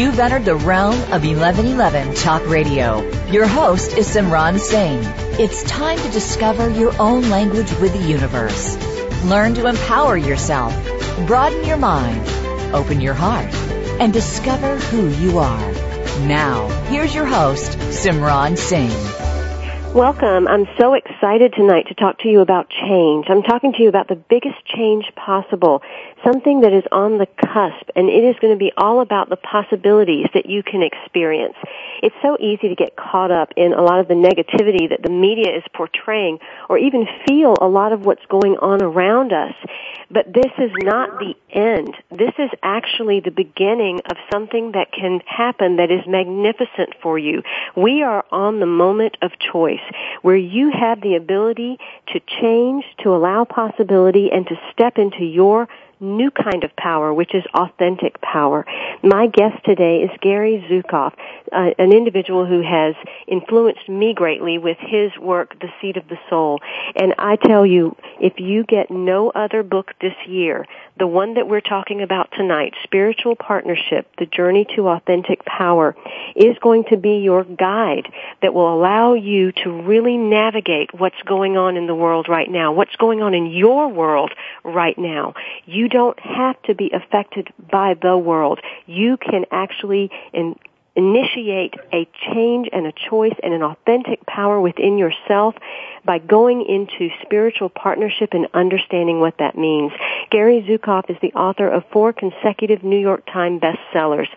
You've entered the realm of 1111 Talk Radio. Your host is Simran Singh. It's time to discover your own language with the universe. Learn to empower yourself, broaden your mind, open your heart, and discover who you are. Now, here's your host, Simran Singh. Welcome. I'm so excited tonight to talk to you about change. I'm talking to you about the biggest change possible something that is on the cusp and it is going to be all about the possibilities that you can experience. It's so easy to get caught up in a lot of the negativity that the media is portraying or even feel a lot of what's going on around us. But this is not the end. This is actually the beginning of something that can happen that is magnificent for you. We are on the moment of choice where you have the ability to change, to allow possibility, and to step into your new kind of power, which is authentic power. My guest today is Gary Zukav, uh, an individual who has influenced me greatly with his work, The Seat of the Soul. And I tell you, if you get no other book this year, the one that we're talking about tonight, Spiritual Partnership, The Journey to Authentic Power, is going to be your guide that will allow you to really navigate what's going on in the world right now, what's going on in your world right now. You don't have to be affected by the world. You can actually in, initiate a change and a choice and an authentic power within yourself by going into spiritual partnership and understanding what that means. Gary Zukav is the author of four consecutive New York Times bestsellers.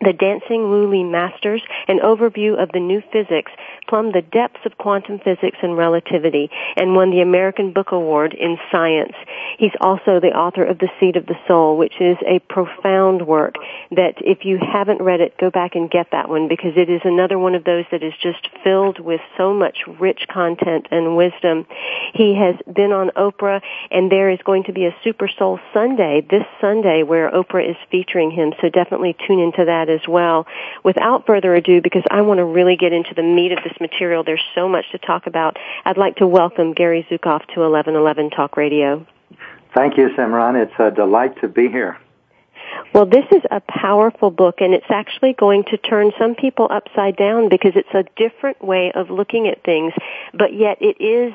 The Dancing Wu Li Masters, an overview of the new physics, plumbed the depths of quantum physics and relativity, and won the American Book Award in Science. He's also the author of The Seat of the Soul, which is a profound work that if you haven't read it, go back and get that one because it is another one of those that is just filled with so much rich content and wisdom. He has been on Oprah, and there is going to be a Super Soul Sunday this Sunday where Oprah is featuring him, so definitely tune into that that as well. Without further ado, because I want to really get into the meat of this material, there's so much to talk about, I'd like to welcome Gary Zukav to 1111 Talk Radio. Thank you, Simran. It's a delight to be here. Well, this is a powerful book and it's actually going to turn some people upside down because it's a different way of looking at things, but yet it is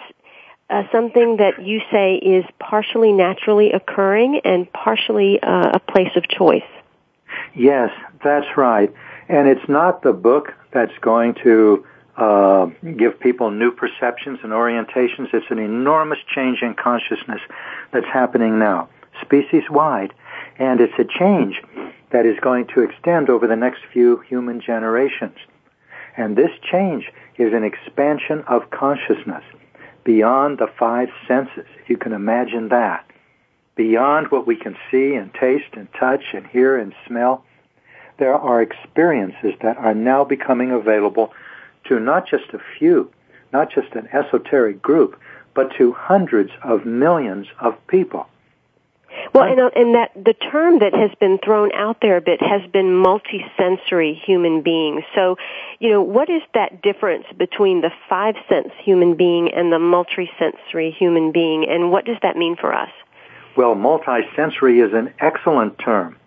uh, something that you say is partially naturally occurring and partially uh, a place of choice. Yes, that's right. And it's not the book that's going to uh, give people new perceptions and orientations. It's an enormous change in consciousness that's happening now, species wide. And it's a change that is going to extend over the next few human generations. And this change is an expansion of consciousness beyond the five senses, if you can imagine that. Beyond what we can see and taste and touch and hear and smell there are experiences that are now becoming available to not just a few, not just an esoteric group, but to hundreds of millions of people. Well, and, and that the term that has been thrown out there a bit has been multisensory human beings. So, you know, what is that difference between the five sense human being and the multisensory human being, and what does that mean for us? Well, multisensory is an excellent term.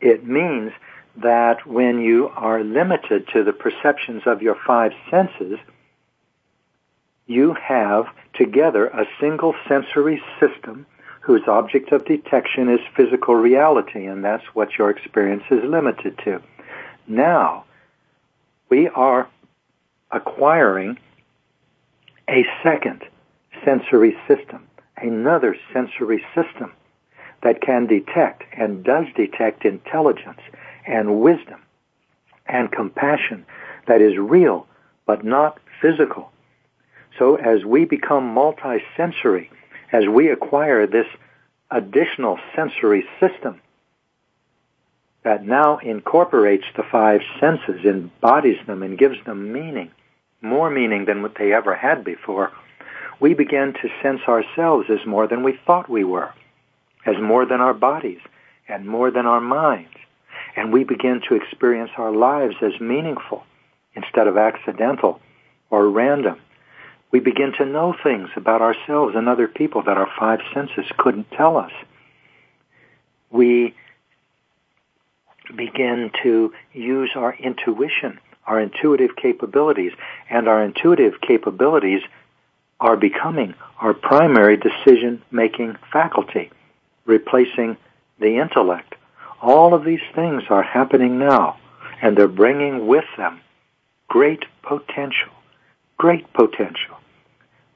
It means that when you are limited to the perceptions of your five senses, you have together a single sensory system whose object of detection is physical reality, and that's what your experience is limited to. Now, we are acquiring a second sensory system, another sensory system that can detect and does detect intelligence and wisdom and compassion that is real but not physical. So as we become multisensory, as we acquire this additional sensory system that now incorporates the five senses, embodies them, and gives them meaning, more meaning than what they ever had before, we begin to sense ourselves as more than we thought we were, as more than our bodies, and more than our minds. And we begin to experience our lives as meaningful instead of accidental or random. We begin to know things about ourselves and other people that our five senses couldn't tell us. We begin to use our intuition, our intuitive capabilities, and our intuitive capabilities are becoming our primary decision-making faculty, replacing the intellect. All of these things are happening now, and they're bringing with them great potential, great potential.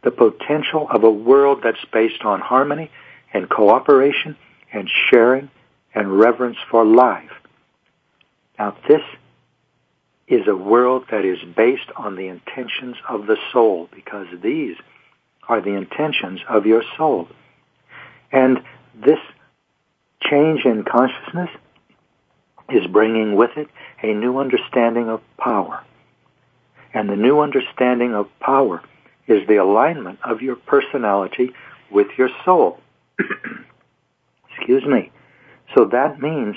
The potential of a world that's based on harmony and cooperation and sharing and reverence for life. Now this is a world that is based on the intentions of the soul because these are the intentions of your soul. And this change in consciousness is bringing with it a new understanding of power. And the new understanding of power is the alignment of your personality with your soul. Excuse me. So that means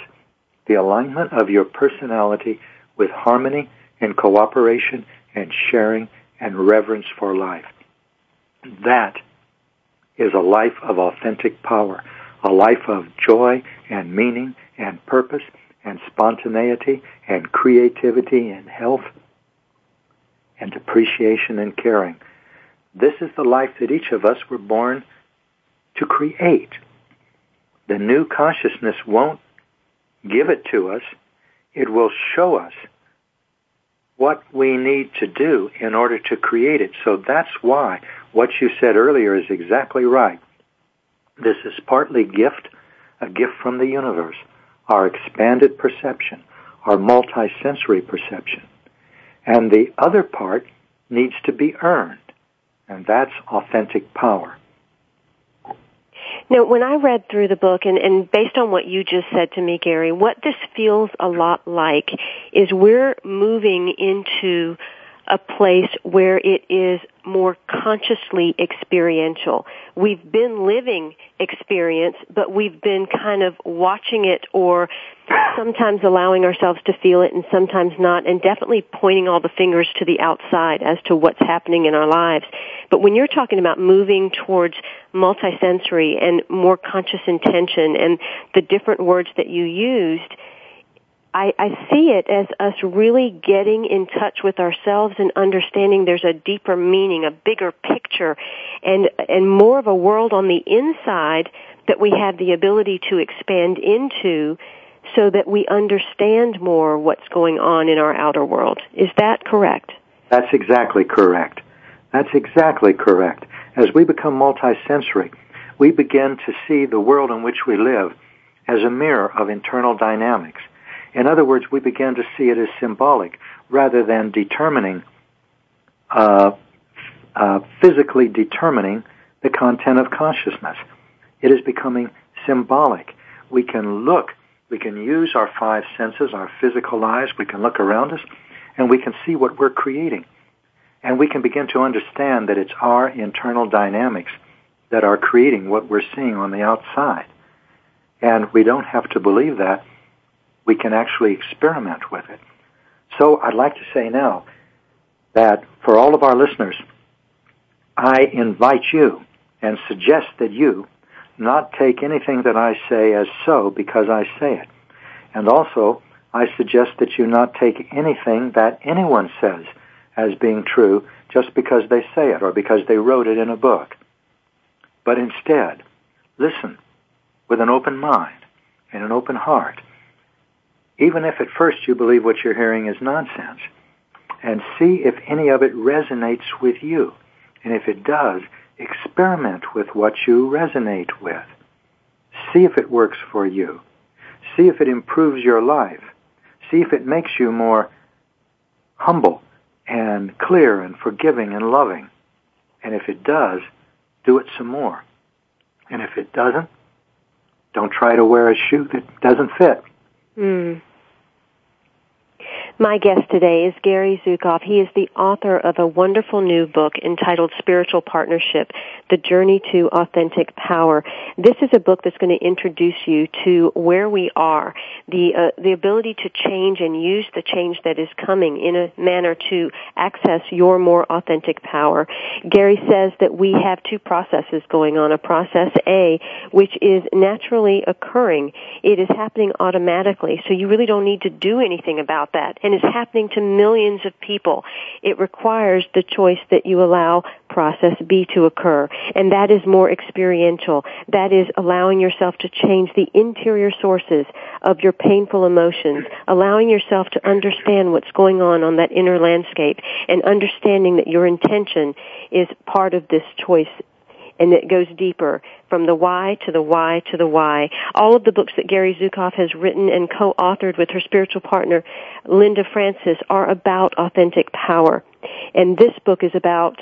the alignment of your personality with harmony and cooperation and sharing and reverence for life. That is a life of authentic power, a life of joy and meaning and purpose and spontaneity and creativity and health and appreciation and caring. This is the life that each of us were born to create. The new consciousness won't give it to us. It will show us what we need to do in order to create it. So that's why what you said earlier is exactly right. This is partly gift, a gift from the universe, our expanded perception, our multisensory perception. And the other part needs to be earned, and that's authentic power. Now, when I read through the book, and, and based on what you just said to me, Gary, what this feels a lot like is we're moving into a place where it is more consciously experiential. We've been living experience, but we've been kind of watching it or sometimes allowing ourselves to feel it and sometimes not, and definitely pointing all the fingers to the outside as to what's happening in our lives. But when you're talking about moving towards multisensory and more conscious intention and the different words that you used, I, I see it as us really getting in touch with ourselves and understanding there's a deeper meaning, a bigger picture, and and more of a world on the inside that we have the ability to expand into so that we understand more what's going on in our outer world. Is that correct? That's exactly correct. That's exactly correct. As we become multisensory, we begin to see the world in which we live as a mirror of internal dynamics in other words, we begin to see it as symbolic rather than determining, uh, uh, physically determining the content of consciousness. It is becoming symbolic. We can look, we can use our five senses, our physical eyes, we can look around us, and we can see what we're creating. And we can begin to understand that it's our internal dynamics that are creating what we're seeing on the outside. And we don't have to believe that we can actually experiment with it. So I'd like to say now that for all of our listeners, I invite you and suggest that you not take anything that I say as so because I say it. And also, I suggest that you not take anything that anyone says as being true just because they say it or because they wrote it in a book. But instead, listen with an open mind and an open heart even if at first you believe what you're hearing is nonsense, and see if any of it resonates with you. And if it does, experiment with what you resonate with. See if it works for you. See if it improves your life. See if it makes you more humble and clear and forgiving and loving. And if it does, do it some more. And if it doesn't, don't try to wear a shoe that doesn't fit. Mm. My guest today is Gary Zukav. He is the author of a wonderful new book entitled Spiritual Partnership, The Journey to Authentic Power. This is a book that's going to introduce you to where we are, the, uh, the ability to change and use the change that is coming in a manner to access your more authentic power. Gary says that we have two processes going on. A process A, which is naturally occurring. It is happening automatically, so you really don't need to do anything about that and is happening to millions of people. It requires the choice that you allow process B to occur. And that is more experiential. That is allowing yourself to change the interior sources of your painful emotions, allowing yourself to understand what's going on on that inner landscape and understanding that your intention is part of this choice and it goes deeper from the why to the why to the why. All of the books that Gary Zukav has written and co-authored with her spiritual partner, Linda Francis, are about authentic power. And this book is about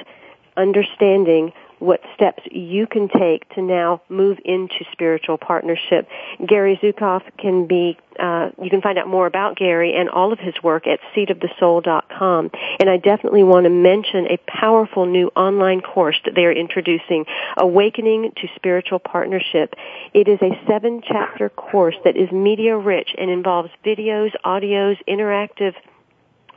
understanding what steps you can take to now move into spiritual partnership. Gary Zukav can be, uh, you can find out more about Gary and all of his work at seatofthesoul.com. And I definitely want to mention a powerful new online course that they are introducing, Awakening to Spiritual Partnership. It is a seven chapter course that is media rich and involves videos, audios, interactive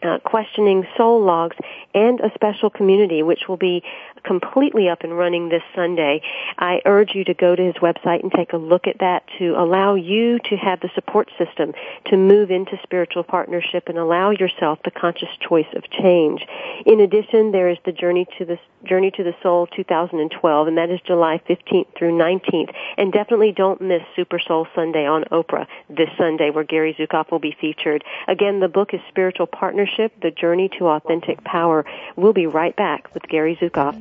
uh, questioning soul logs and a special community which will be completely up and running this Sunday. I urge you to go to his website and take a look at that to allow you to have the support system to move into spiritual partnership and allow yourself the conscious choice of change. In addition, there is the Journey to the Journey to the Soul 2012 and that is July 15th through 19th. And definitely don't miss Super Soul Sunday on Oprah this Sunday where Gary Zukav will be featured. Again, the book is Spiritual Partnership, The Journey to Authentic Power. We'll be right back with Gary Zukav.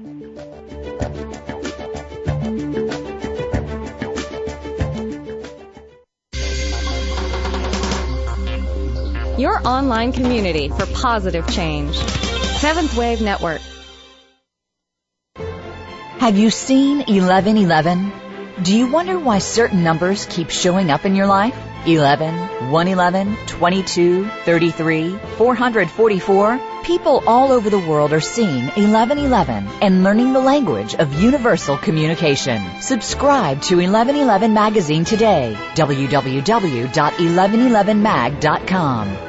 Your online community for positive change. Seventh Wave Network. Have you seen 1111? Do you wonder why certain numbers keep showing up in your life? 11, 111, 22, 33, 444? People all over the world are seeing 1111 and learning the language of universal communication. Subscribe to 1111 magazine today. www.1111mag.com.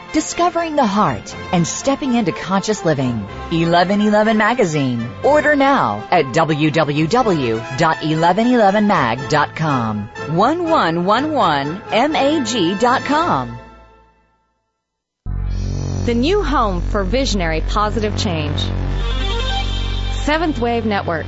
discovering the heart, and stepping into conscious living. 1111 Magazine. Order now at www.1111mag.com. 1111mag.com. The new home for visionary positive change. Seventh Wave Network.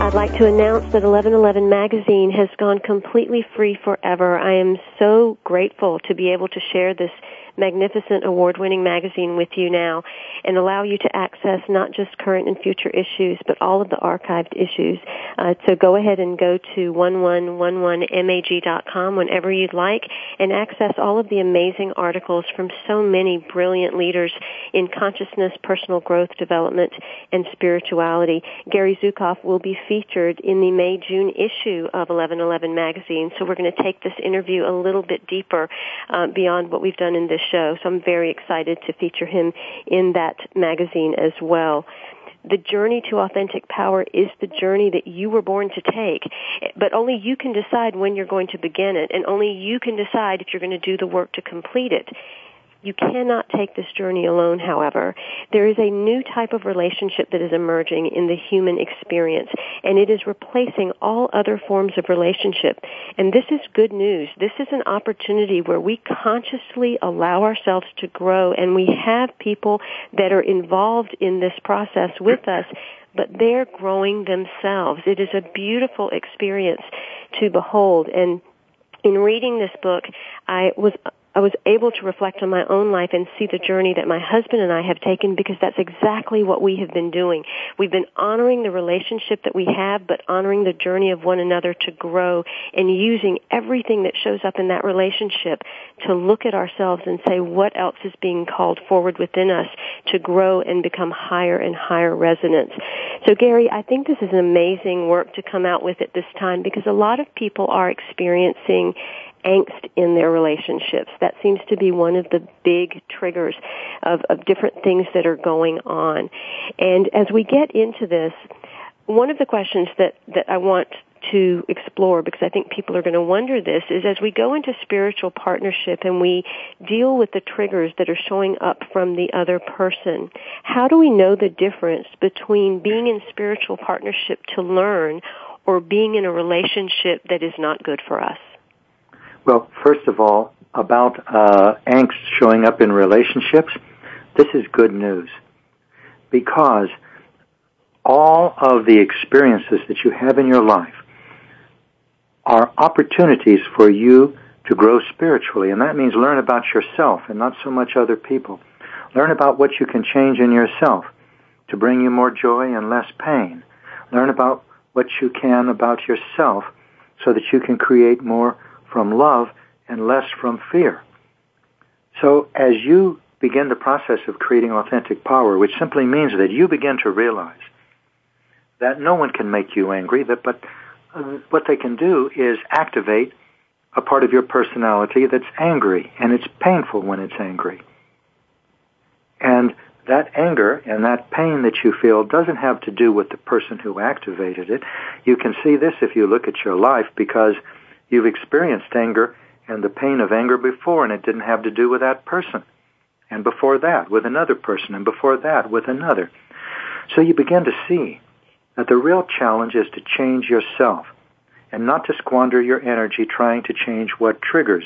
I'd like to announce that 1111 magazine has gone completely free forever. I am so grateful to be able to share this magnificent award-winning magazine with you now and allow you to access not just current and future issues, but all of the archived issues. Uh, so go ahead and go to 1111mag.com whenever you'd like and access all of the amazing articles from so many brilliant leaders in consciousness, personal growth development, and spirituality. Gary Zukav will be featured in the May-June issue of 1111 magazine. So we're going to take this interview a little bit deeper uh, beyond what we've done in this show. So I'm very excited to feature him in that magazine as well the journey to authentic power is the journey that you were born to take. But only you can decide when you're going to begin it, and only you can decide if you're going to do the work to complete it. You cannot take this journey alone, however. There is a new type of relationship that is emerging in the human experience, and it is replacing all other forms of relationship. And this is good news. This is an opportunity where we consciously allow ourselves to grow, and we have people that are involved in this process with us but they're growing themselves. It is a beautiful experience to behold. And in reading this book, I was I was able to reflect on my own life and see the journey that my husband and I have taken because that's exactly what we have been doing. We've been honoring the relationship that we have, but honoring the journey of one another to grow and using everything that shows up in that relationship to look at ourselves and say what else is being called forward within us to grow and become higher and higher resonance. So Gary, I think this is an amazing work to come out with at this time because a lot of people are experiencing angst in their relationships. That seems to be one of the big triggers of, of different things that are going on. And as we get into this, one of the questions that, that I want to explore because I think people are going to wonder this is as we go into spiritual partnership and we deal with the triggers that are showing up from the other person, how do we know the difference between being in spiritual partnership to learn or being in a relationship that is not good for us? Well, first of all, about uh, angst showing up in relationships, this is good news because all of the experiences that you have in your life are opportunities for you to grow spiritually, and that means learn about yourself and not so much other people. Learn about what you can change in yourself to bring you more joy and less pain. Learn about what you can about yourself so that you can create more from love and less from fear. So as you begin the process of creating authentic power, which simply means that you begin to realize that no one can make you angry, that, but uh, what they can do is activate a part of your personality that's angry, and it's painful when it's angry. And that anger and that pain that you feel doesn't have to do with the person who activated it. You can see this if you look at your life because You've experienced anger and the pain of anger before, and it didn't have to do with that person. And before that, with another person, and before that, with another. So you begin to see that the real challenge is to change yourself and not to squander your energy trying to change what triggers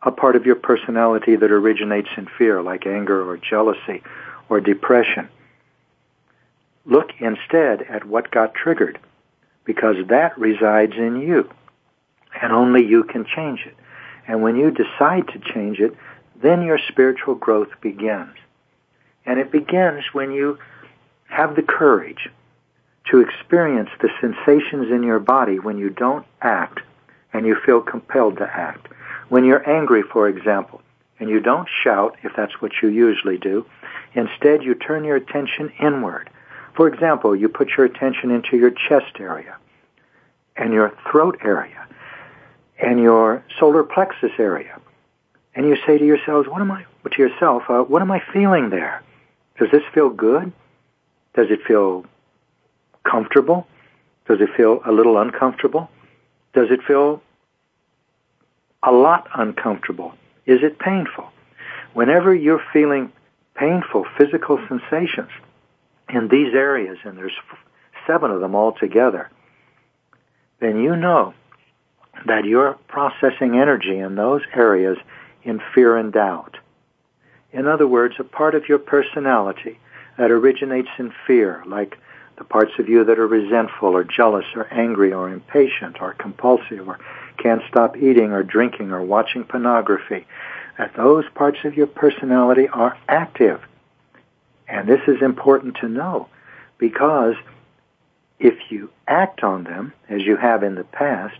a part of your personality that originates in fear, like anger or jealousy or depression. Look instead at what got triggered, because that resides in you and only you can change it. And when you decide to change it, then your spiritual growth begins. And it begins when you have the courage to experience the sensations in your body when you don't act and you feel compelled to act. When you're angry, for example, and you don't shout if that's what you usually do, instead you turn your attention inward. For example, you put your attention into your chest area and your throat area and your solar plexus area. And you say to yourselves, what am I, to yourself, uh, what am I feeling there? Does this feel good? Does it feel comfortable? Does it feel a little uncomfortable? Does it feel a lot uncomfortable? Is it painful? Whenever you're feeling painful physical sensations in these areas, and there's seven of them all together, then you know that you're processing energy in those areas in fear and doubt. In other words, a part of your personality that originates in fear, like the parts of you that are resentful or jealous or angry or impatient or compulsive or can't stop eating or drinking or watching pornography, that those parts of your personality are active. And this is important to know because if you act on them, as you have in the past,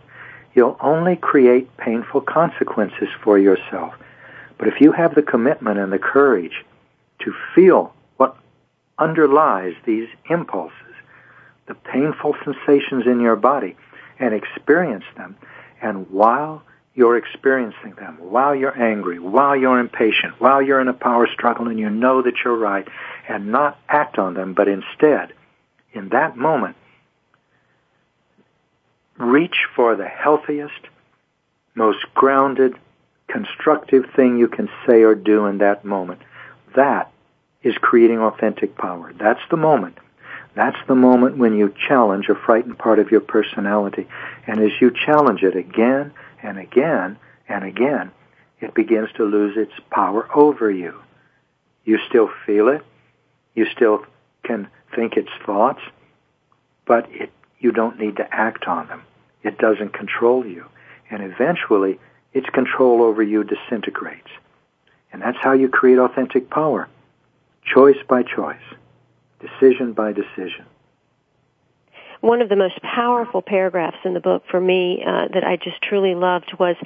you'll only create painful consequences for yourself. But if you have the commitment and the courage to feel what underlies these impulses, the painful sensations in your body, and experience them, and while you're experiencing them, while you're angry, while you're impatient, while you're in a power struggle and you know that you're right, and not act on them, but instead, in that moment, reach for the healthiest, most grounded, constructive thing you can say or do in that moment. That is creating authentic power. That's the moment. That's the moment when you challenge a frightened part of your personality. And as you challenge it again and again and again, it begins to lose its power over you. You still feel it. You still can think its thoughts, but it, you don't need to act on them. It doesn't control you. And eventually, its control over you disintegrates. And that's how you create authentic power. Choice by choice. Decision by decision. One of the most powerful paragraphs in the book for me uh, that I just truly loved was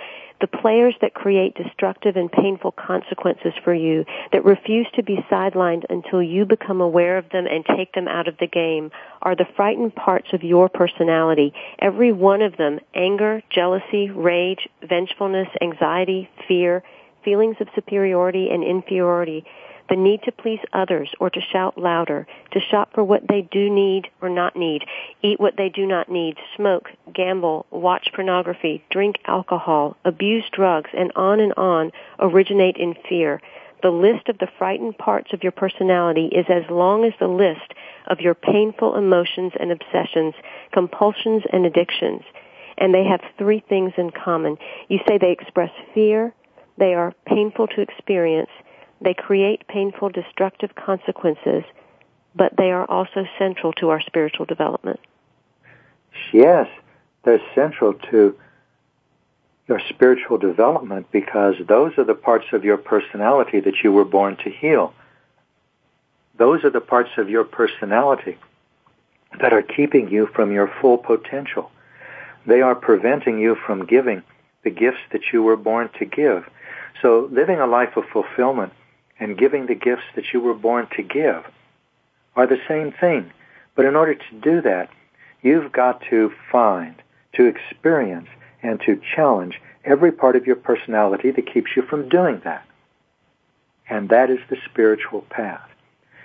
the players that create destructive and painful consequences for you, that refuse to be sidelined until you become aware of them and take them out of the game, are the frightened parts of your personality. Every one of them, anger, jealousy, rage, vengefulness, anxiety, fear, feelings of superiority and inferiority, the need to please others or to shout louder, to shop for what they do need or not need, eat what they do not need, smoke, gamble, watch pornography, drink alcohol, abuse drugs, and on and on originate in fear. The list of the frightened parts of your personality is as long as the list of your painful emotions and obsessions, compulsions and addictions. And they have three things in common. You say they express fear, they are painful to experience, they create painful, destructive consequences, but they are also central to our spiritual development. Yes, they're central to your spiritual development because those are the parts of your personality that you were born to heal. Those are the parts of your personality that are keeping you from your full potential. They are preventing you from giving the gifts that you were born to give. So living a life of fulfillment and giving the gifts that you were born to give are the same thing. But in order to do that, you've got to find, to experience, and to challenge every part of your personality that keeps you from doing that. And that is the spiritual path.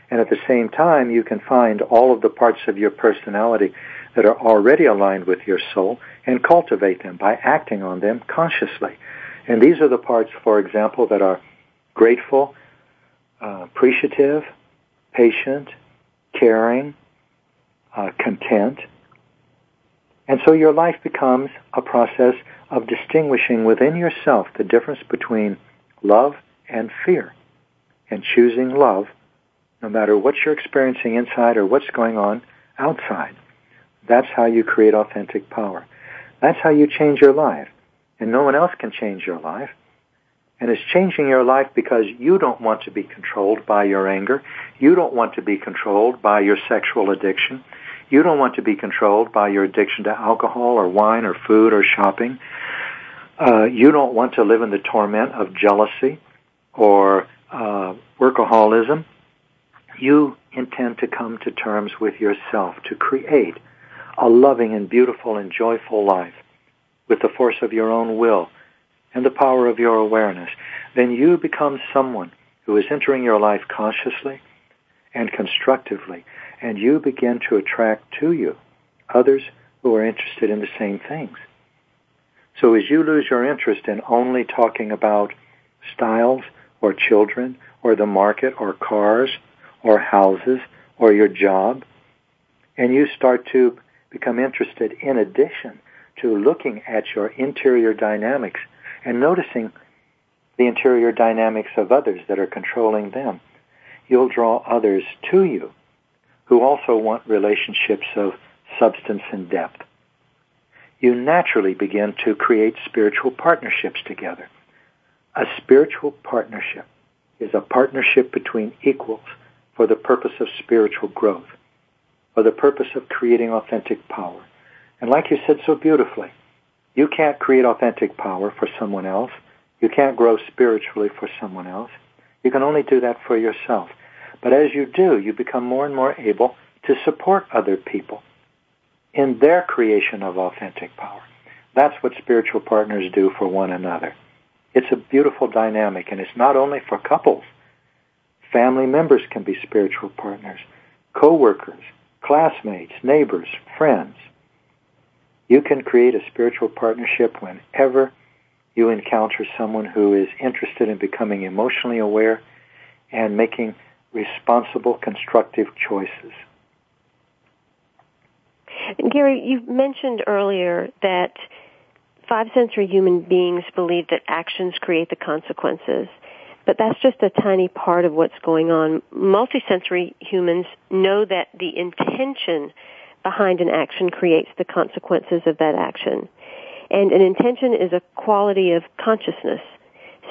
And at the same time, you can find all of the parts of your personality that are already aligned with your soul and cultivate them by acting on them consciously. And these are the parts, for example, that are grateful, uh, appreciative, patient, caring, uh, content. And so your life becomes a process of distinguishing within yourself the difference between love and fear and choosing love no matter what you're experiencing inside or what's going on outside. That's how you create authentic power. That's how you change your life. And no one else can change your life and it's changing your life because you don't want to be controlled by your anger. You don't want to be controlled by your sexual addiction. You don't want to be controlled by your addiction to alcohol or wine or food or shopping. Uh, you don't want to live in the torment of jealousy or uh, workaholism. You intend to come to terms with yourself to create a loving and beautiful and joyful life with the force of your own will and the power of your awareness, then you become someone who is entering your life consciously and constructively, and you begin to attract to you others who are interested in the same things. So as you lose your interest in only talking about styles or children or the market or cars or houses or your job, and you start to become interested in addition to looking at your interior dynamics and noticing the interior dynamics of others that are controlling them. You'll draw others to you who also want relationships of substance and depth. You naturally begin to create spiritual partnerships together. A spiritual partnership is a partnership between equals for the purpose of spiritual growth, for the purpose of creating authentic power. And like you said so beautifully, you can't create authentic power for someone else. You can't grow spiritually for someone else. You can only do that for yourself. But as you do, you become more and more able to support other people in their creation of authentic power. That's what spiritual partners do for one another. It's a beautiful dynamic, and it's not only for couples. Family members can be spiritual partners, co-workers, classmates, neighbors, friends. You can create a spiritual partnership whenever you encounter someone who is interested in becoming emotionally aware and making responsible, constructive choices. Gary, you mentioned earlier that five sensory human beings believe that actions create the consequences. But that's just a tiny part of what's going on. Multisensory humans know that the intention behind an action creates the consequences of that action. And an intention is a quality of consciousness.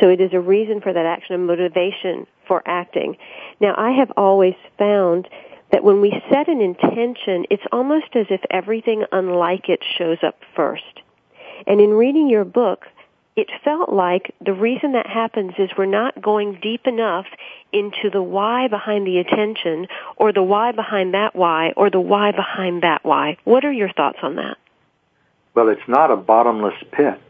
So it is a reason for that action, a motivation for acting. Now I have always found that when we set an intention, it's almost as if everything unlike it shows up first. And in reading your book, it felt like the reason that happens is we're not going deep enough into the why behind the attention or the why behind that why or the why behind that why. What are your thoughts on that? Well, it's not a bottomless pit.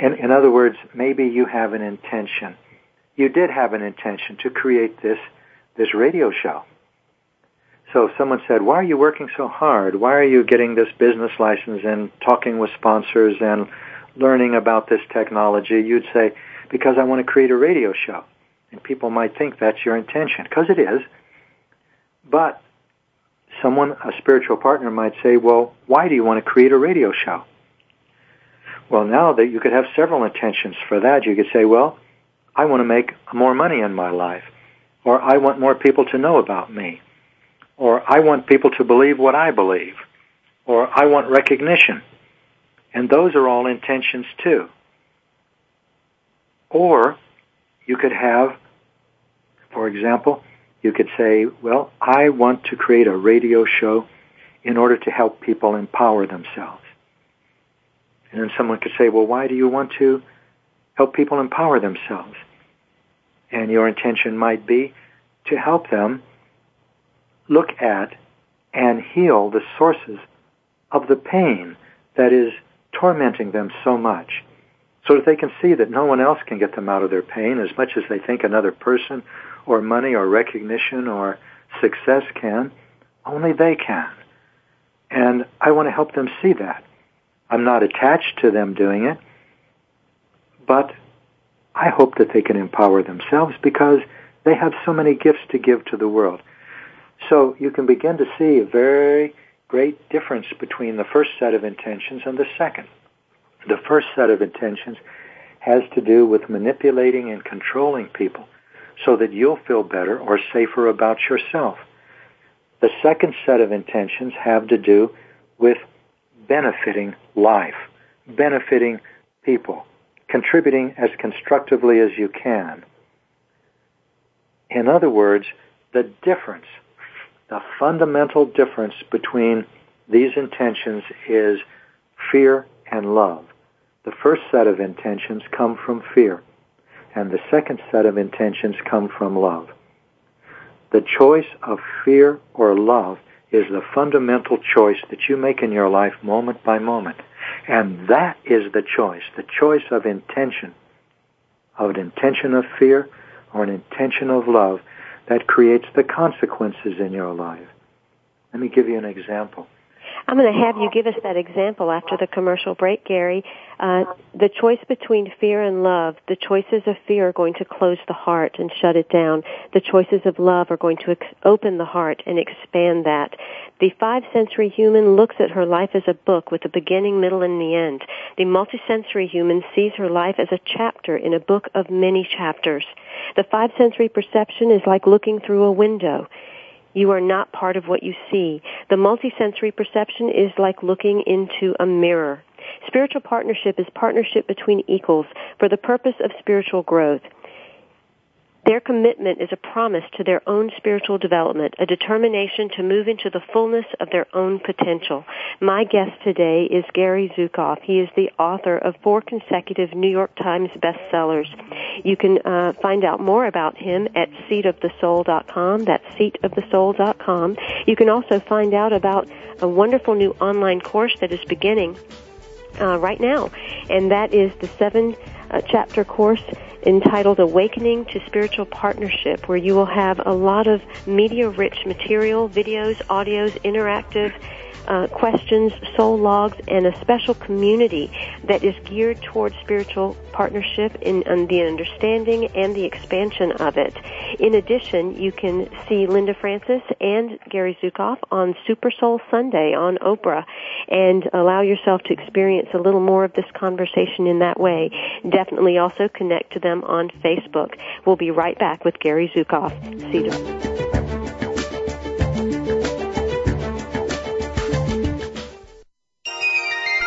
In, in other words, maybe you have an intention. You did have an intention to create this, this radio show. So someone said, why are you working so hard? Why are you getting this business license and talking with sponsors and learning about this technology? You'd say, because I want to create a radio show. And people might think that's your intention, because it is. But someone, a spiritual partner might say, well, why do you want to create a radio show? Well, now that you could have several intentions for that, you could say, well, I want to make more money in my life, or I want more people to know about me, or I want people to believe what I believe, or I want recognition. And those are all intentions too. Or you could have, for example, you could say, well, I want to create a radio show in order to help people empower themselves. And then someone could say, well, why do you want to help people empower themselves? And your intention might be to help them look at and heal the sources of the pain that is tormenting them so much so that they can see that no one else can get them out of their pain as much as they think another person or money or recognition or success can. Only they can. And I want to help them see that. I'm not attached to them doing it, but I hope that they can empower themselves because they have so many gifts to give to the world. So you can begin to see a very great difference between the first set of intentions and the second. The first set of intentions has to do with manipulating and controlling people so that you'll feel better or safer about yourself. The second set of intentions have to do with benefiting life, benefiting people, contributing as constructively as you can. In other words, the difference the fundamental difference between these intentions is fear and love. The first set of intentions come from fear, and the second set of intentions come from love. The choice of fear or love is the fundamental choice that you make in your life moment by moment. And that is the choice, the choice of intention, of an intention of fear or an intention of love that creates the consequences in your life. Let me give you an example. I'm going to have you give us that example after the commercial break, Gary. Uh, the choice between fear and love, the choices of fear are going to close the heart and shut it down. The choices of love are going to ex- open the heart and expand that. The five sensory human looks at her life as a book with a beginning, middle, and the end. The multisensory human sees her life as a chapter in a book of many chapters. The five sensory perception is like looking through a window. You are not part of what you see. The multisensory perception is like looking into a mirror. Spiritual partnership is partnership between equals for the purpose of spiritual growth. Their commitment is a promise to their own spiritual development, a determination to move into the fullness of their own potential. My guest today is Gary Zukav. He is the author of four consecutive New York Times bestsellers. You can uh, find out more about him at seatofthesoul.com. That's seatofthesoul.com. You can also find out about a wonderful new online course that is beginning uh, right now, and that is the seven uh, chapter course entitled Awakening to Spiritual Partnership, where you will have a lot of media rich material, videos, audios, interactive uh, questions, soul logs, and a special community that is geared towards spiritual partnership in, in, the understanding and the expansion of it. In addition, you can see Linda Francis and Gary Zukav on Super Soul Sunday on Oprah and allow yourself to experience a little more of this conversation in that way. Definitely also connect to them on Facebook. We'll be right back with Gary Zukav. See you.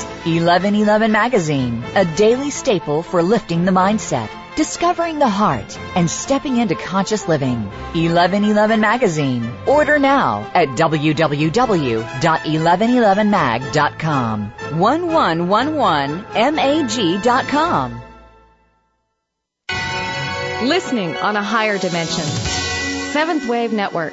1111 Magazine, a daily staple for lifting the mindset, discovering the heart, and stepping into conscious living. 1111 Magazine. Order now at www.1111mag.com. 1111mag.com. Listening on a higher dimension. Seventh Wave Network.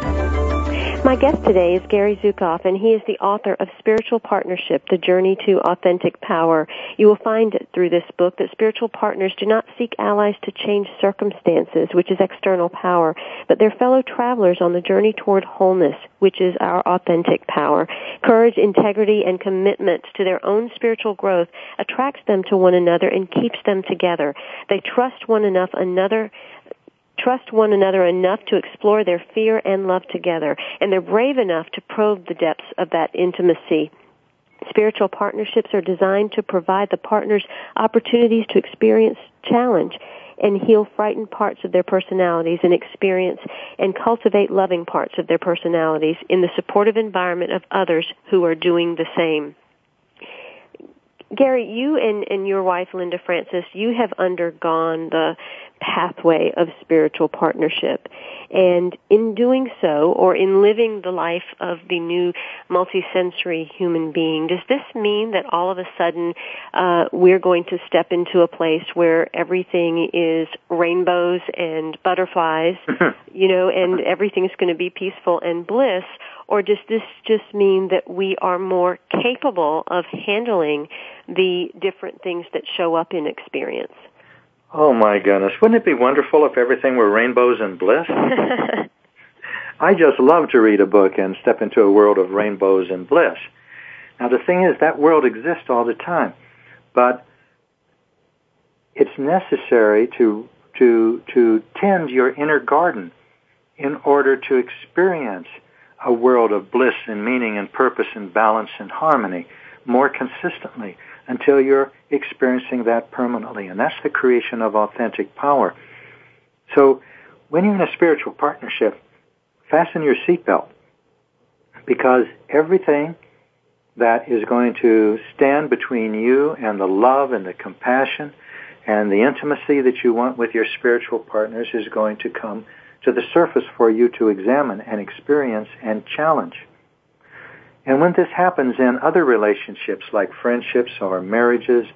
My guest today is Gary Zukav, and he is the author of Spiritual Partnership, The Journey to Authentic Power. You will find through this book that spiritual partners do not seek allies to change circumstances, which is external power, but they're fellow travelers on the journey toward wholeness, which is our authentic power. Courage, integrity, and commitment to their own spiritual growth attracts them to one another and keeps them together. They trust one enough another trust one another enough to explore their fear and love together, and they're brave enough to probe the depths of that intimacy. Spiritual partnerships are designed to provide the partners opportunities to experience challenge and heal frightened parts of their personalities and experience and cultivate loving parts of their personalities in the supportive environment of others who are doing the same. Gary, you and, and your wife, Linda Francis, you have undergone the pathway of spiritual partnership. And in doing so, or in living the life of the new multisensory human being, does this mean that all of a sudden uh, we're going to step into a place where everything is rainbows and butterflies, you know, and everything's going to be peaceful and bliss? Or does this just mean that we are more capable of handling the different things that show up in experience? Oh my goodness. Wouldn't it be wonderful if everything were rainbows and bliss? I just love to read a book and step into a world of rainbows and bliss. Now the thing is that world exists all the time, but it's necessary to to to tend your inner garden in order to experience a world of bliss and meaning and purpose and balance and harmony more consistently until you're experiencing that permanently. And that's the creation of authentic power. So when you're in a spiritual partnership, fasten your seatbelt because everything that is going to stand between you and the love and the compassion and the intimacy that you want with your spiritual partners is going to come to the surface for you to examine and experience and challenge. And when this happens in other relationships like friendships or marriages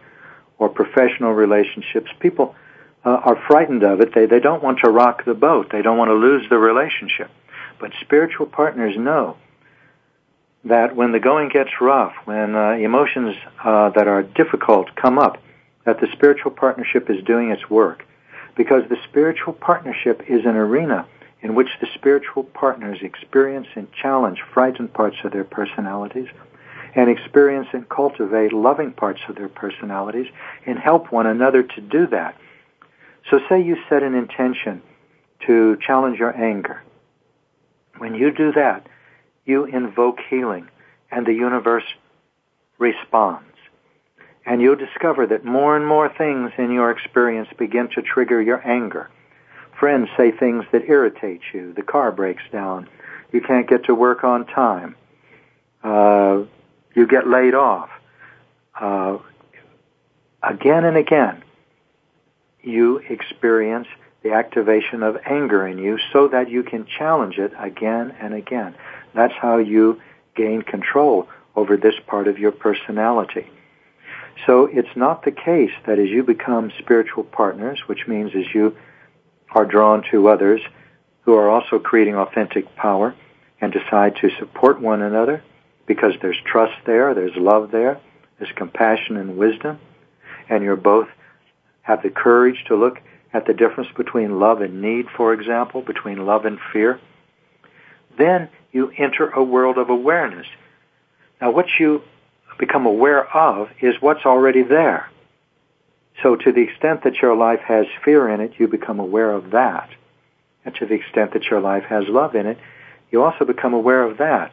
or professional relationships, people uh, are frightened of it. They, they don't want to rock the boat. They don't want to lose the relationship. But spiritual partners know that when the going gets rough, when uh, emotions uh, that are difficult come up, that the spiritual partnership is doing its work. Because the spiritual partnership is an arena in which the spiritual partners experience and challenge frightened parts of their personalities and experience and cultivate loving parts of their personalities and help one another to do that. So say you set an intention to challenge your anger. When you do that, you invoke healing and the universe responds. And you'll discover that more and more things in your experience begin to trigger your anger. Friends say things that irritate you. The car breaks down. You can't get to work on time. Uh, you get laid off. Uh, again and again, you experience the activation of anger in you so that you can challenge it again and again. That's how you gain control over this part of your personality. So it's not the case that as you become spiritual partners, which means as you are drawn to others who are also creating authentic power and decide to support one another because there's trust there, there's love there, there's compassion and wisdom, and you're both have the courage to look at the difference between love and need, for example, between love and fear, then you enter a world of awareness. Now what you become aware of is what's already there. So to the extent that your life has fear in it, you become aware of that. And to the extent that your life has love in it, you also become aware of that.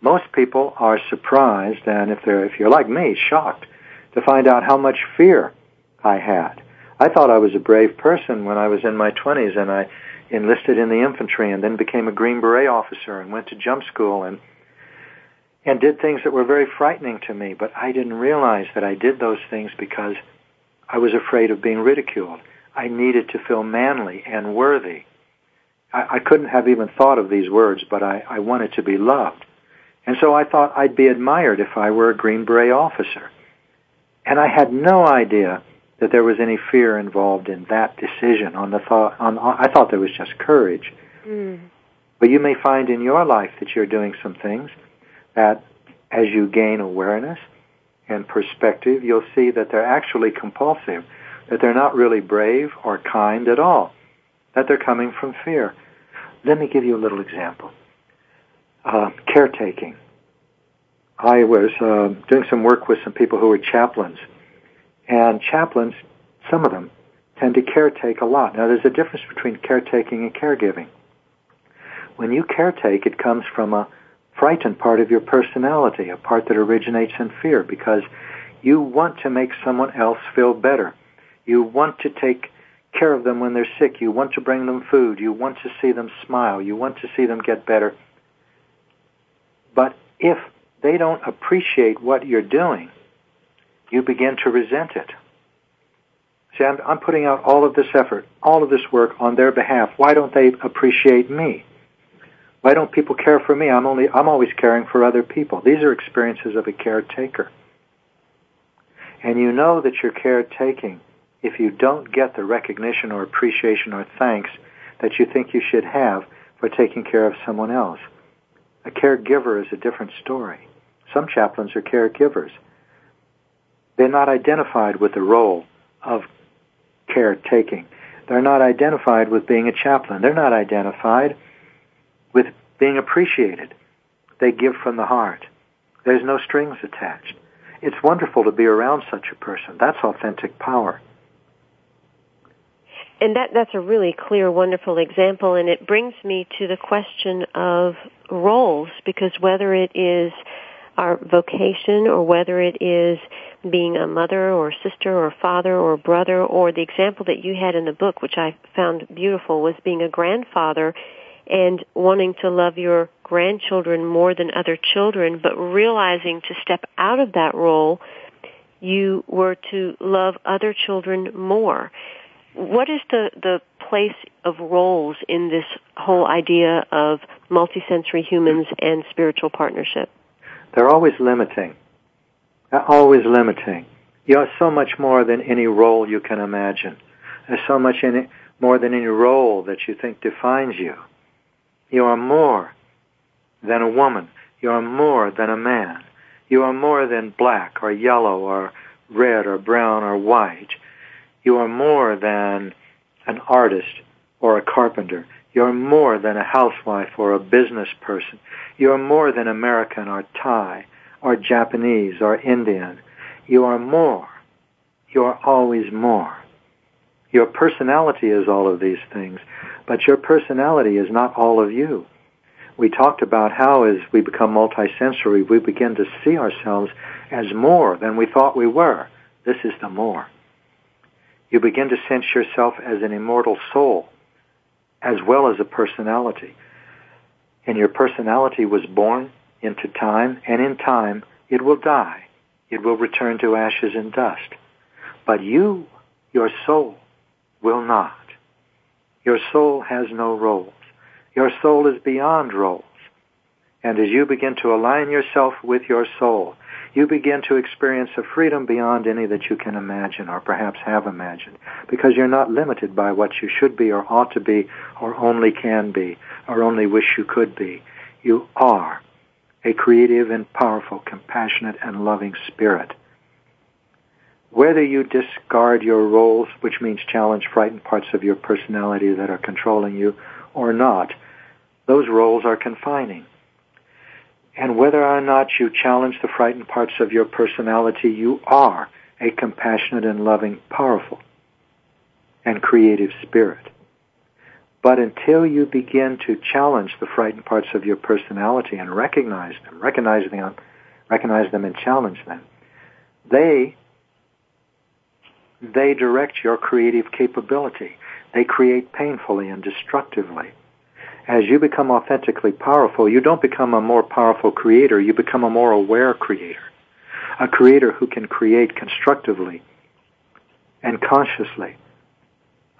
Most people are surprised and if they're, if you're like me, shocked to find out how much fear I had. I thought I was a brave person when I was in my twenties and I enlisted in the infantry and then became a Green Beret officer and went to jump school and and did things that were very frightening to me, but I didn't realize that I did those things because I was afraid of being ridiculed. I needed to feel manly and worthy. I, I couldn't have even thought of these words, but I, I wanted to be loved. And so I thought I'd be admired if I were a Green Beret officer. And I had no idea that there was any fear involved in that decision on the thought on I thought there was just courage. Mm. But you may find in your life that you're doing some things that as you gain awareness and perspective, you'll see that they're actually compulsive, that they're not really brave or kind at all, that they're coming from fear. Let me give you a little example. Uh, caretaking. I was uh, doing some work with some people who were chaplains, and chaplains, some of them, tend to caretake a lot. Now, there's a difference between caretaking and caregiving. When you caretake, it comes from a frightened part of your personality, a part that originates in fear, because you want to make someone else feel better. You want to take care of them when they're sick. You want to bring them food. You want to see them smile. You want to see them get better. But if they don't appreciate what you're doing, you begin to resent it. See, I'm, I'm putting out all of this effort, all of this work on their behalf. Why don't they appreciate me? Why don't people care for me? I'm only, I'm always caring for other people. These are experiences of a caretaker. And you know that you're caretaking if you don't get the recognition or appreciation or thanks that you think you should have for taking care of someone else. A caregiver is a different story. Some chaplains are caregivers. They're not identified with the role of caretaking. They're not identified with being a chaplain. They're not identified with being appreciated. They give from the heart. There's no strings attached. It's wonderful to be around such a person. That's authentic power. And that that's a really clear, wonderful example, and it brings me to the question of roles, because whether it is our vocation or whether it is being a mother or sister or father or brother or the example that you had in the book which I found beautiful was being a grandfather and wanting to love your grandchildren more than other children but realizing to step out of that role you were to love other children more what is the the place of roles in this whole idea of multisensory humans and spiritual partnership? They're always limiting. They're always limiting. You are so much more than any role you can imagine. There's so much more than any role that you think defines you. You are more than a woman. You are more than a man. You are more than black or yellow or red or brown or white. You are more than an artist or a carpenter. You're more than a housewife or a business person. You're more than American or Thai or Japanese or Indian. You are more. You are always more. Your personality is all of these things, but your personality is not all of you. We talked about how as we become multisensory, we begin to see ourselves as more than we thought we were. This is the more you begin to sense yourself as an immortal soul as well as a personality. And your personality was born into time, and in time it will die. It will return to ashes and dust. But you, your soul, will not. Your soul has no roles. Your soul is beyond roles. And as you begin to align yourself with your soul, you begin to experience a freedom beyond any that you can imagine or perhaps have imagined because you're not limited by what you should be or ought to be or only can be or only wish you could be. You are a creative and powerful, compassionate and loving spirit. Whether you discard your roles, which means challenge frightened parts of your personality that are controlling you, or not, those roles are confining. And whether or not you challenge the frightened parts of your personality, you are a compassionate and loving, powerful, and creative spirit. But until you begin to challenge the frightened parts of your personality and recognize them, recognize them, recognize them and challenge them, they they direct your creative capability. They create painfully and destructively as you become authentically powerful, you don't become a more powerful creator, you become a more aware creator. A creator who can create constructively and consciously.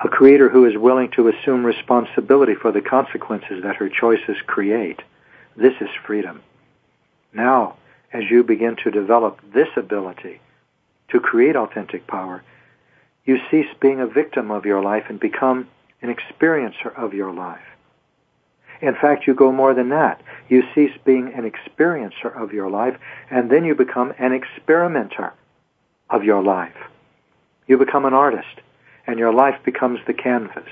A creator who is willing to assume responsibility for the consequences that her choices create. This is freedom. Now, as you begin to develop this ability to create authentic power, you cease being a victim of your life and become an experiencer of your life. In fact, you go more than that. You cease being an experiencer of your life, and then you become an experimenter of your life. You become an artist, and your life becomes the canvas.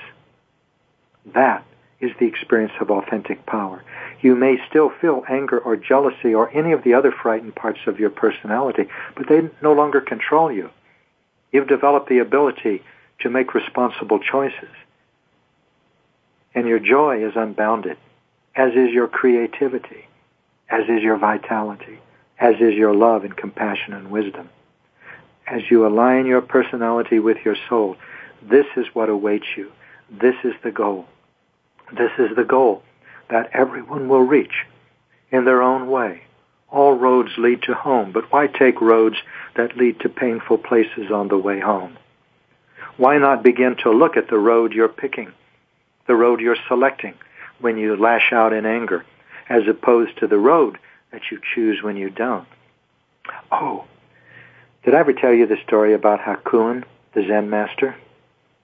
That is the experience of authentic power. You may still feel anger or jealousy or any of the other frightened parts of your personality, but they no longer control you. You've developed the ability to make responsible choices and your joy is unbounded, as is your creativity, as is your vitality, as is your love and compassion and wisdom. As you align your personality with your soul, this is what awaits you. This is the goal. This is the goal that everyone will reach in their own way. All roads lead to home, but why take roads that lead to painful places on the way home? Why not begin to look at the road you're picking the road you're selecting when you lash out in anger, as opposed to the road that you choose when you don't. Oh, did I ever tell you the story about Hakuin, the Zen master?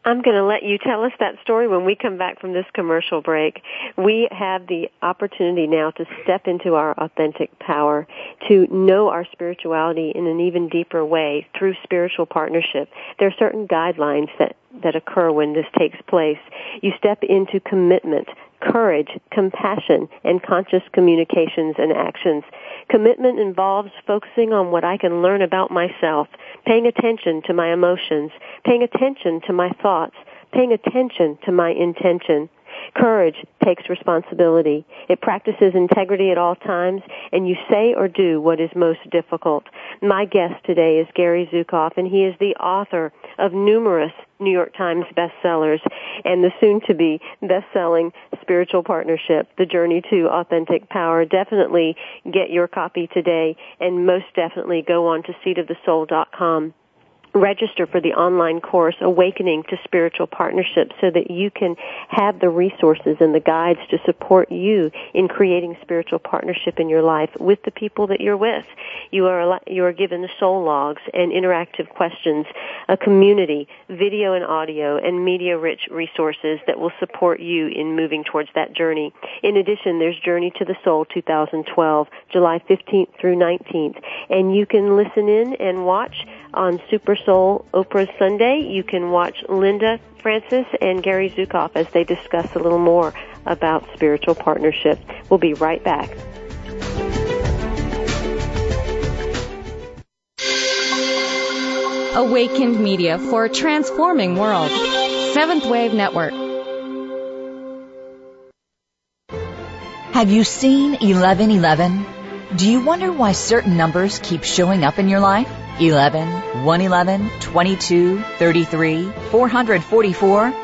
I'm going to let you tell us that story when we come back from this commercial break. We have the opportunity now to step into our authentic power, to know our spirituality in an even deeper way through spiritual partnership. There are certain guidelines that, that occur when this takes place. You step into commitment, courage, compassion, and conscious communications and actions. Commitment involves focusing on what I can learn about myself, paying attention to my emotions, paying attention to my thoughts, paying attention to my intention. Courage takes responsibility. It practices integrity at all times, and you say or do what is most difficult. My guest today is Gary Zukav, and he is the author of numerous New York Times bestsellers and the soon to be best-selling Spiritual Partnership, The Journey to Authentic Power. Definitely get your copy today and most definitely go on to seatofthesoul.com register for the online course awakening to spiritual partnership so that you can have the resources and the guides to support you in creating spiritual partnership in your life with the people that you're with. You are you are given soul logs and interactive questions a community video and audio and media rich resources that will support you in moving towards that journey in addition there's journey to the soul 2012 july 15th through 19th and you can listen in and watch on Super Soul Oprah Sunday. You can watch Linda Francis and Gary Zukav as they discuss a little more about spiritual partnership. We'll be right back. Awakened Media for a transforming world. Seventh Wave Network. Have you seen 1111? Do you wonder why certain numbers keep showing up in your life? 11, 111, 22, 33, 444.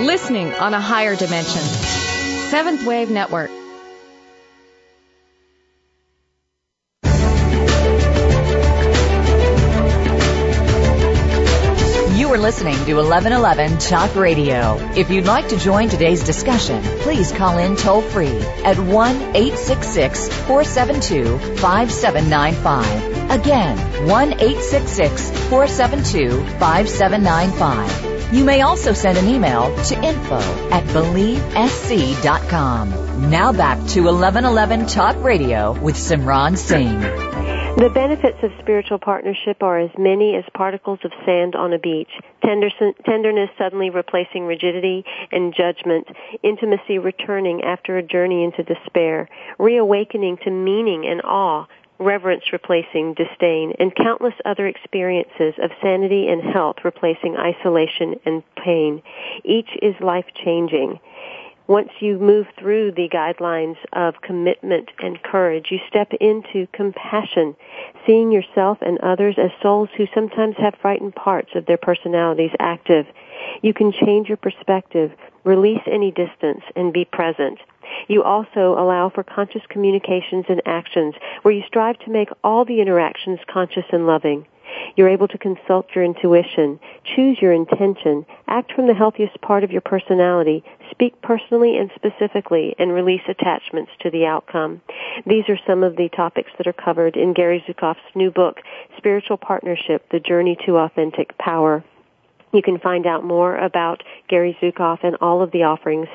Listening on a higher dimension. Seventh Wave Network. You are listening to 1111 Talk Radio. If you'd like to join today's discussion, please call in toll free at 1 866 472 5795. Again, 1 866 472 5795. You may also send an email to info at believesc.com. Now back to 1111 Talk Radio with Simran Singh. The benefits of spiritual partnership are as many as particles of sand on a beach. Tender, tenderness suddenly replacing rigidity and judgment. Intimacy returning after a journey into despair. Reawakening to meaning and awe. Reverence replacing disdain. And countless other experiences of sanity and health replacing isolation and pain. Each is life changing once you move through the guidelines of commitment and courage, you step into compassion, seeing yourself and others as souls who sometimes have frightened parts of their personalities active. You can change your perspective, release any distance, and be present. You also allow for conscious communications and actions where you strive to make all the interactions conscious and loving. You're able to consult your intuition, choose your intention, act from the healthiest part of your personality, speak personally and specifically, and release attachments to the outcome. These are some of the topics that are covered in Gary Zukav's new book, Spiritual Partnership, The Journey to Authentic Power. You can find out more about Gary Zukav and all of the offerings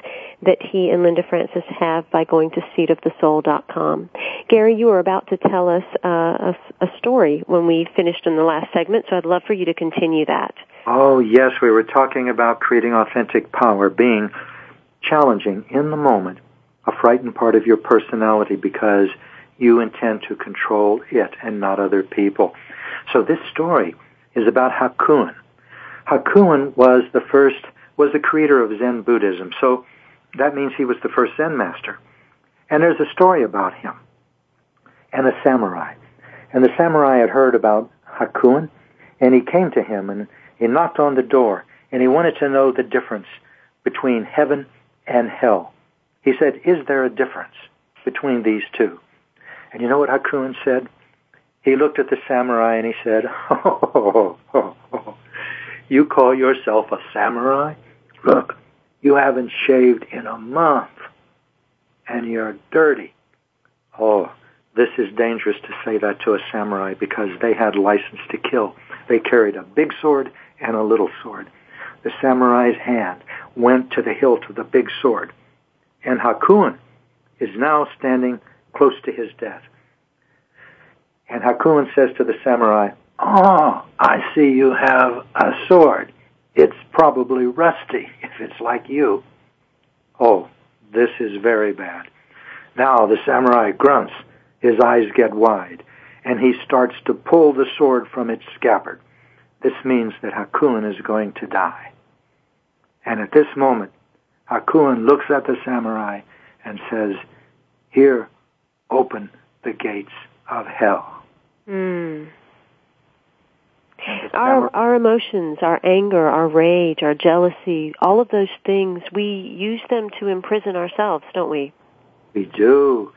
that he and Linda Francis have by going to seatofthesoul.com. Gary, you were about to tell us uh, a, a story when we finished in the last segment, so I'd love for you to continue that. Oh, yes, we were talking about creating authentic power, being challenging in the moment, a frightened part of your personality because you intend to control it and not other people. So this story is about Hakuin. Hakuin was the first, was the creator of Zen Buddhism. So that means he was the first Zen master. And there's a story about him and a samurai. And the samurai had heard about Hakuin, and he came to him and he knocked on the door, and he wanted to know the difference between heaven and hell. He said, Is there a difference between these two? And you know what Hakuin said? He looked at the samurai and he said, oh, oh, oh You call yourself a samurai? Look, you haven't shaved in a month, and you're dirty. Oh, this is dangerous to say that to a samurai because they had license to kill. They carried a big sword and a little sword. The samurai's hand went to the hilt of the big sword, and Hakuin is now standing close to his death. And Hakuin says to the samurai, Oh, I see you have a sword. It's probably rusty if it's like you. Oh, this is very bad. Now the samurai grunts. His eyes get wide, and he starts to pull the sword from its scabbard. This means that Hakuin is going to die. And at this moment, Hakuin looks at the samurai and says, Here, open the gates of hell. Mm. Our our emotions, our anger, our rage, our jealousy, all of those things, we use them to imprison ourselves, don't we? We do.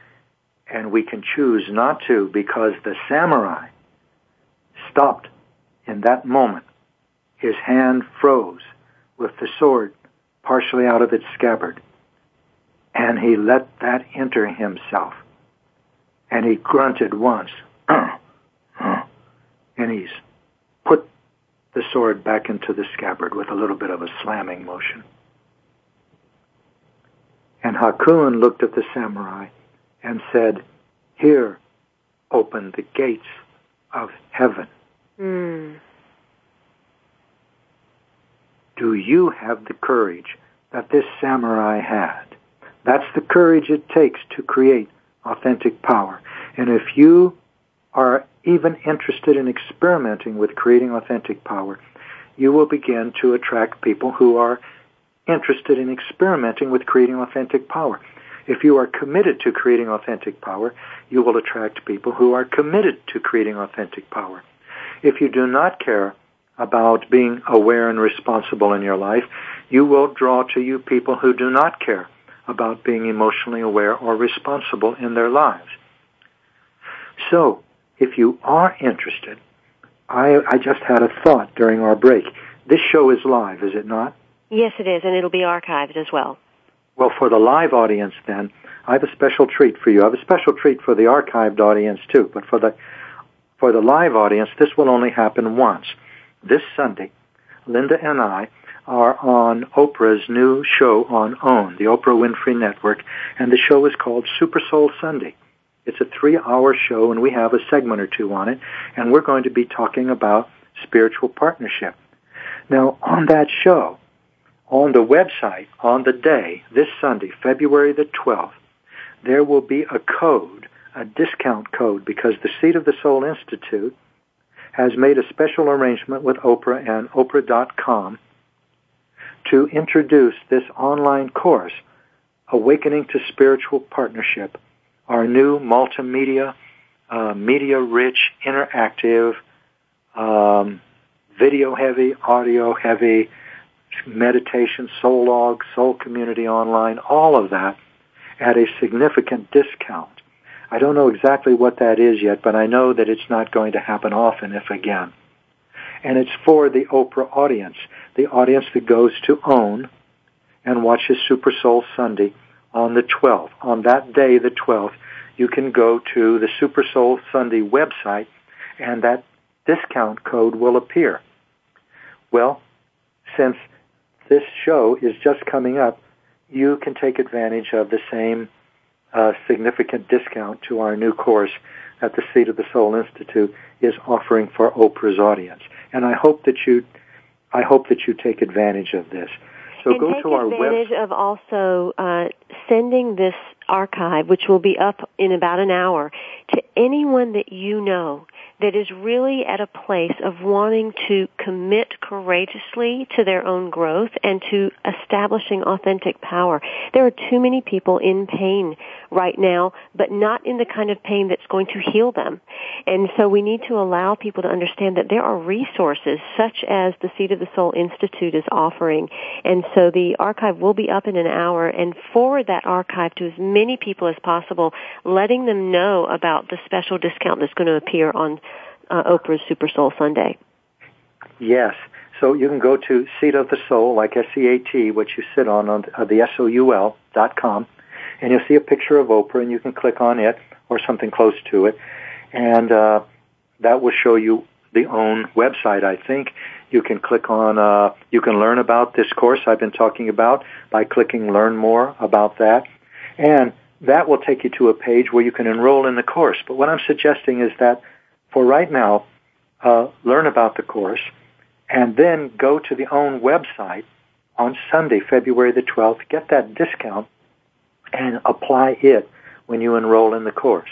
And we can choose not to because the samurai stopped in that moment. His hand froze with the sword partially out of its scabbard. And he let that enter himself. And he grunted once. and he's put the sword back into the scabbard with a little bit of a slamming motion. And Hakuin looked at the samurai and said, Here open the gates of heaven. Mm. Do you have the courage that this samurai had? That's the courage it takes to create authentic power. And if you are even interested in experimenting with creating authentic power, you will begin to attract people who are interested in experimenting with creating authentic power. If you are committed to creating authentic power, you will attract people who are committed to creating authentic power. If you do not care about being aware and responsible in your life, you will draw to you people who do not care about being emotionally aware or responsible in their lives. So, if you are interested, I, I just had a thought during our break. This show is live, is it not? Yes, it is, and it'll be archived as well. Well, for the live audience, then, I have a special treat for you. I have a special treat for the archived audience too, but for the for the live audience, this will only happen once. This Sunday, Linda and I are on Oprah's new show on OWN, the Oprah Winfrey Network, and the show is called Super Soul Sunday. It's a three hour show and we have a segment or two on it and we're going to be talking about spiritual partnership. Now on that show, on the website, on the day, this Sunday, February the 12th, there will be a code, a discount code because the Seat of the Soul Institute has made a special arrangement with Oprah and Oprah.com to introduce this online course, Awakening to Spiritual Partnership our new multimedia, uh, media-rich, interactive, um, video-heavy, audio-heavy, meditation, soul log, soul community online, all of that at a significant discount. I don't know exactly what that is yet, but I know that it's not going to happen often, if again. And it's for the Oprah audience, the audience that goes to OWN and watches Super Soul Sunday on the 12th. On that day, the 12th, you can go to the Super Soul Sunday website and that discount code will appear. Well, since this show is just coming up, you can take advantage of the same uh, significant discount to our new course that the Seat of the Soul Institute is offering for Oprah's audience. And I hope that you, I hope that you take advantage of this. So and go take to our advantage website. of also uh, sending this archive, which will be up in about an hour, to anyone that you know that is really at a place of wanting to commit courageously to their own growth and to establishing authentic power. There are too many people in pain right now, but not in the kind of pain that's going to heal them. And so we need to allow people to understand that there are resources such as the Seat of the Soul Institute is offering. And so the archive will be up in an hour and forward that archive to as many people as possible, letting them know about the special discount that's going to appear on uh, Oprah's Super Soul Sunday. Yes. so you can go to Seat of the Soul, like S-E-A-T, which you sit on, on uh, the S-O-U-L dot com, and you'll see a picture of Oprah, and you can click on it or something close to it, and uh, that will show you the OWN website, I think. You can click on, uh, you can learn about this course I've been talking about by clicking learn more about that. And that will take you to a page where you can enroll in the course. But what I'm suggesting is that for right now, uh, learn about the course and then go to the OWN website on Sunday, February the 12th, get that discount and apply it when you enroll in the course.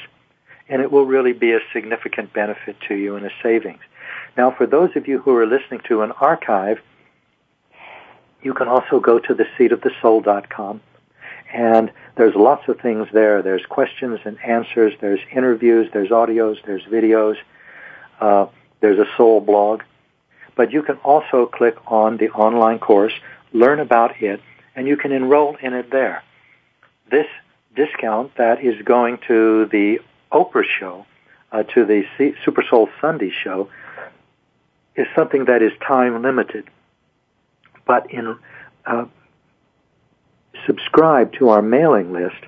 And it will really be a significant benefit to you and a savings. Now, for those of you who are listening to an archive, you can also go to the seatofthesoul.com and there's lots of things there. There's questions and answers, there's interviews, there's audios, there's videos, uh, there's a soul blog. But you can also click on the online course, learn about it, and you can enroll in it there. This discount that is going to the Oprah show, uh, to the Super Soul Sunday show, is something that is time limited. But in uh, subscribe to our mailing list,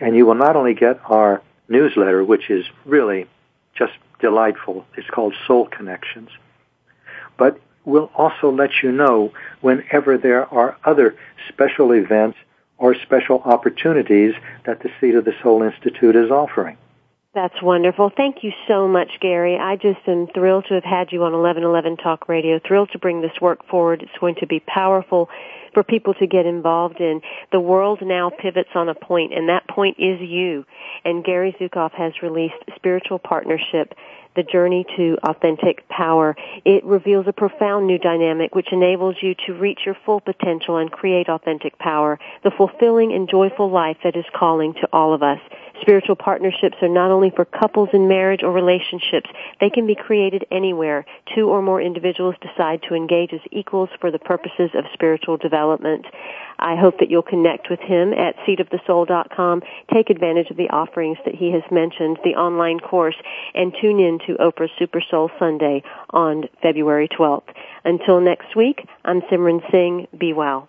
and you will not only get our newsletter, which is really just delightful. It's called Soul Connections. But we'll also let you know whenever there are other special events or special opportunities that the Seat of the Soul Institute is offering. That's wonderful. Thank you so much, Gary. I just am thrilled to have had you on 1111 Talk Radio. Thrilled to bring this work forward. It's going to be powerful for people to get involved in. The world now pivots on a point, and that point is you. And Gary Zukav has released Spiritual Partnership the journey to authentic power. It reveals a profound new dynamic which enables you to reach your full potential and create authentic power, the fulfilling and joyful life that is calling to all of us. Spiritual partnerships are not only for couples in marriage or relationships, they can be created anywhere. Two or more individuals decide to engage as equals for the purposes of spiritual development. I hope that you'll connect with him at seatofthesoul.com, take advantage of the offerings that he has mentioned, the online course, and tune in to Oprah Super Soul Sunday on February 12th. Until next week, I'm Simran Singh. Be well.